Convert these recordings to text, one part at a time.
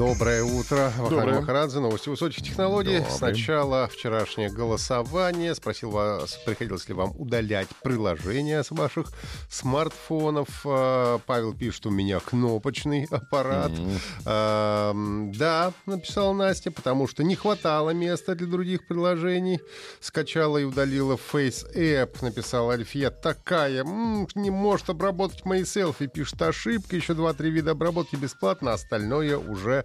Доброе утро. Доброе. Махарадзе, новости высоких технологий. Доброе. Сначала вчерашнее голосование. Спросил вас, приходилось ли вам удалять приложения с ваших смартфонов. А, Павел пишет, у меня кнопочный аппарат. М, Да, написала Настя, потому что не хватало места для других приложений. Скачала и удалила Face App, написала Альфия. Такая, м, не может обработать мои селфи. Пишет ошибка. Еще 2-3 вида обработки бесплатно, остальное уже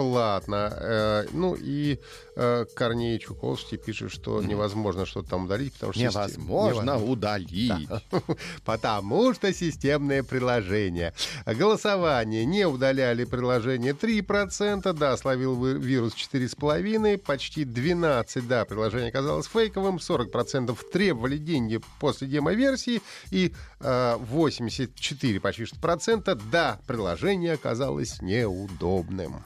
платно. Э, Ну и э, Корней Чуковский пишет, что невозможно что-то там удалить, потому что... систем- Невозможно невозможно. удалить. Потому что системное приложение. Голосование. Не удаляли приложение 3%. Да, словил вирус 4,5%. Почти 12%. Да, приложение оказалось фейковым. 40% требовали деньги после демо-версии. И э, 84 почти что процента. Да, приложение оказалось неудобным.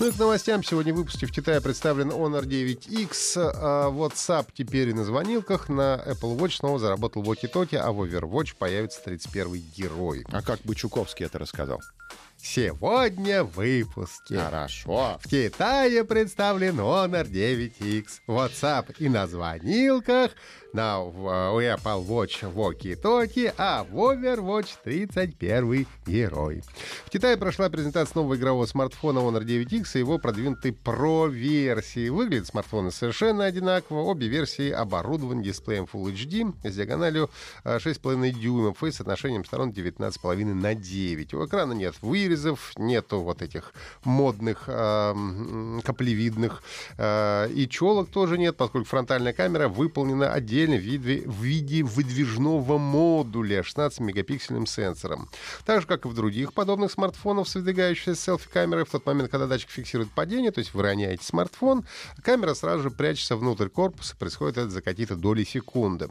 Ну и к новостям. Сегодня в выпуске в Китае представлен Honor 9X. а WhatsApp теперь и на звонилках. На Apple Watch снова заработал Walkie-Talkie, а в Overwatch появится 31-й герой. А как бы Чуковский это рассказал? Сегодня в выпуске. Хорошо. В Китае представлен Honor 9X. WhatsApp и на звонилках, на в- у Apple Watch Walkie-Talkie, а в Overwatch 31 герой. В Китае прошла презентация нового игрового смартфона Honor 9X и его продвинутой Pro-версии. Выглядят смартфоны совершенно одинаково. Обе версии оборудованы дисплеем Full HD с диагональю а, 6,5 дюймов и соотношением сторон 19,5 на 9. У экрана нет вырезов, нету вот этих модных м, каплевидных а, и челок тоже нет, поскольку фронтальная камера выполнена отдельно в виде, в виде выдвижного модуля 16-мегапиксельным сенсором. Так же, как и в других подобных смартфонах с выдвигающейся селфи-камерой, в тот момент, когда датчик фиксирует падение, то есть вы роняете смартфон, камера сразу же прячется внутрь корпуса, происходит это за какие-то доли секунды.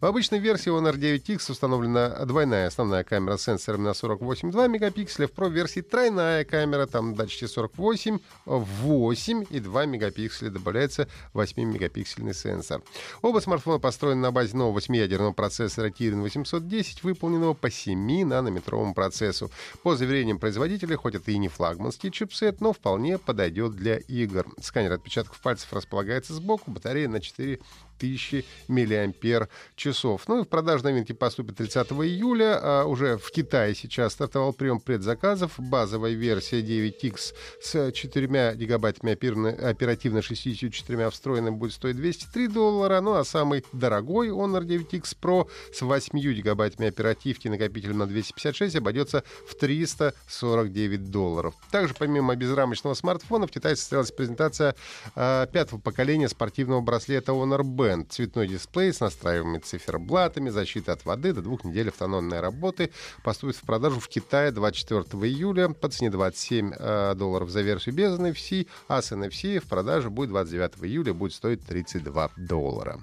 В обычной версии Honor 9X установлена двойная основная камера с сенсором на 48,2 мегапикселя, в Pro-версии тройная камера, там датчики 48, 8 и 2 мегапикселя, добавляется 8-мегапиксельный сенсор. Оба смартфона построены на базе нового 8-ядерного процессора Kirin 810, выполненного по 7-нанометровому процессу. По заверениям производителя, хоть это и не флагманский чипсет, но вполне подойдет для игр. Сканер отпечатков пальцев располагается сбоку, батарея на 4 тысячи миллиампер часов. Ну в продажу новинки поступит 30 июля. А уже в Китае сейчас стартовал прием предзаказов. Базовая версия 9X с 4 гигабайтами оперативно- оперативно 64 встроенными будет стоить 203 доллара. Ну а самый дорогой Honor 9X Pro с 8 гигабайтами оперативки накопителем на 256 обойдется в 349 долларов. Также помимо безрамочного смартфона в Китае состоялась презентация а, пятого поколения спортивного браслета Honor Band. Цветной дисплей с настраиваемыми циферблатами, защита от воды, до двух недель автономной работы. Поступит в продажу в Китае 24 июля по цене 27 э, долларов за версию без NFC, а с NFC в продаже будет 29 июля, будет стоить 32 доллара.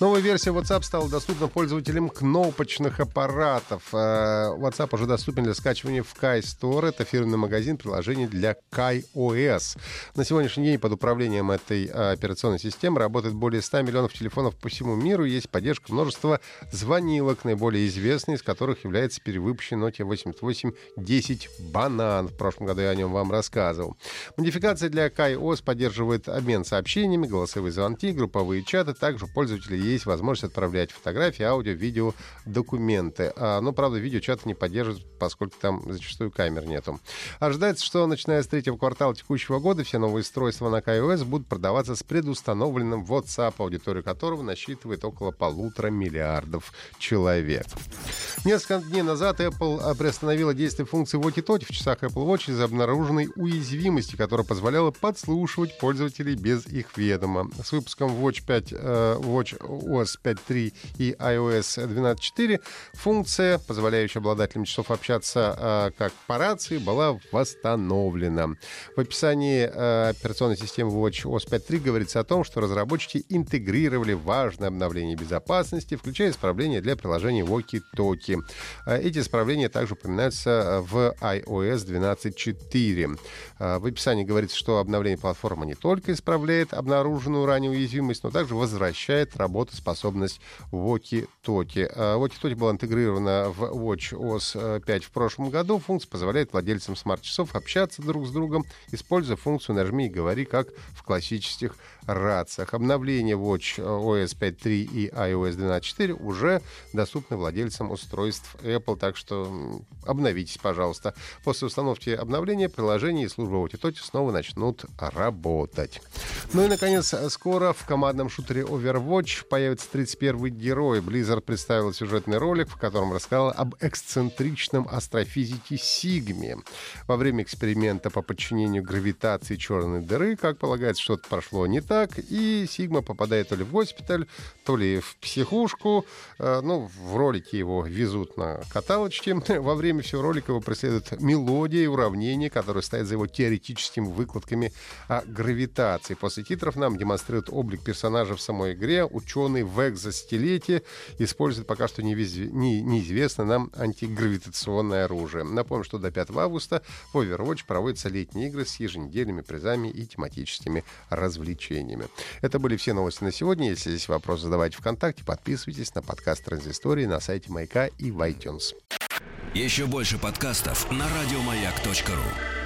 Новая версия WhatsApp стала доступна пользователям кнопочных аппаратов. Э, WhatsApp уже доступен для скачивания в Kai Store. Это фирменный магазин приложений для Kai OS. На сегодняшний день под управлением этой э, операционной системы работает более 100 миллионов телефонов по всему миру. Есть поддержка множества звонилок, наиболее известной из которых является перевыпущенный Nokia 8810 Банан. В прошлом году я о нем вам рассказывал. Модификация для Kai OS поддерживает обмен сообщениями, голосовые звонки, групповые чаты. Также у пользователей есть возможность отправлять фотографии, аудио, видео, документы. А, но, правда, видеочат не поддерживают, поскольку там зачастую камер нету. Ожидается, что начиная с третьего квартала текущего года все новые устройства на iOS будут продаваться с предустановленным WhatsApp, аудиторию которого насчитывает около полутора миллиардов человек. Несколько дней назад Apple а, приостановила действие функции Walkie-Talkie в часах Apple Watch из-за обнаруженной уязвимости, которая позволяла подслушивать пользователей без их ведома. С выпуском Watch 5, э, Watch OS 5.3 и iOS 12.4 функция, позволяющая обладателям часов общаться э, как по рации, была восстановлена. В описании э, операционной системы Watch OS 5.3 говорится о том, что разработчики интегрировали важное обновление безопасности, включая исправления для приложения Walkie-Talkie. Эти исправления также упоминаются в iOS 12.4. В описании говорится, что обновление платформы не только исправляет обнаруженную ранее уязвимость, но также возвращает работоспособность Walkie-Talkie. Walkie-Talkie была интегрирована в Watch OS 5 в прошлом году. Функция позволяет владельцам смарт-часов общаться друг с другом, используя функцию «Нажми и говори», как в классических рациях. Обновление Watch OS 5.3 и iOS 12.4 уже доступны владельцам устройств Apple, так что обновитесь, пожалуйста. После установки обновления приложение и служба Walkie-Talkie снова начнут работать. Ну и, наконец, скоро в командном шутере Overwatch появится 31-й герой. Blizzard представил сюжетный ролик, в котором рассказал об эксцентричном астрофизике Сигме. Во время эксперимента по подчинению гравитации черной дыры, как полагается, что-то прошло не так, и Сигма попадает то ли в госпиталь, то ли в психушку. Э, ну, в ролике его везут на каталочке. Во время всего ролика его преследует мелодия и уравнение, которое стоит за его теоретическими выкладками о гравитации. После титров нам демонстрируют облик персонажа в самой игре. Ученый в экзостилете использует пока что неизвестное нам антигравитационное оружие. Напомню, что до 5 августа в Overwatch проводятся летние игры с еженедельными призами и тематическими развлечениями. Это были все новости на сегодня. Если есть вопросы, задавайте ВКонтакте, подписывайтесь на подкаст Транзистории на сайте Майка и в iTunes. Еще больше подкастов на радиомаяк.ру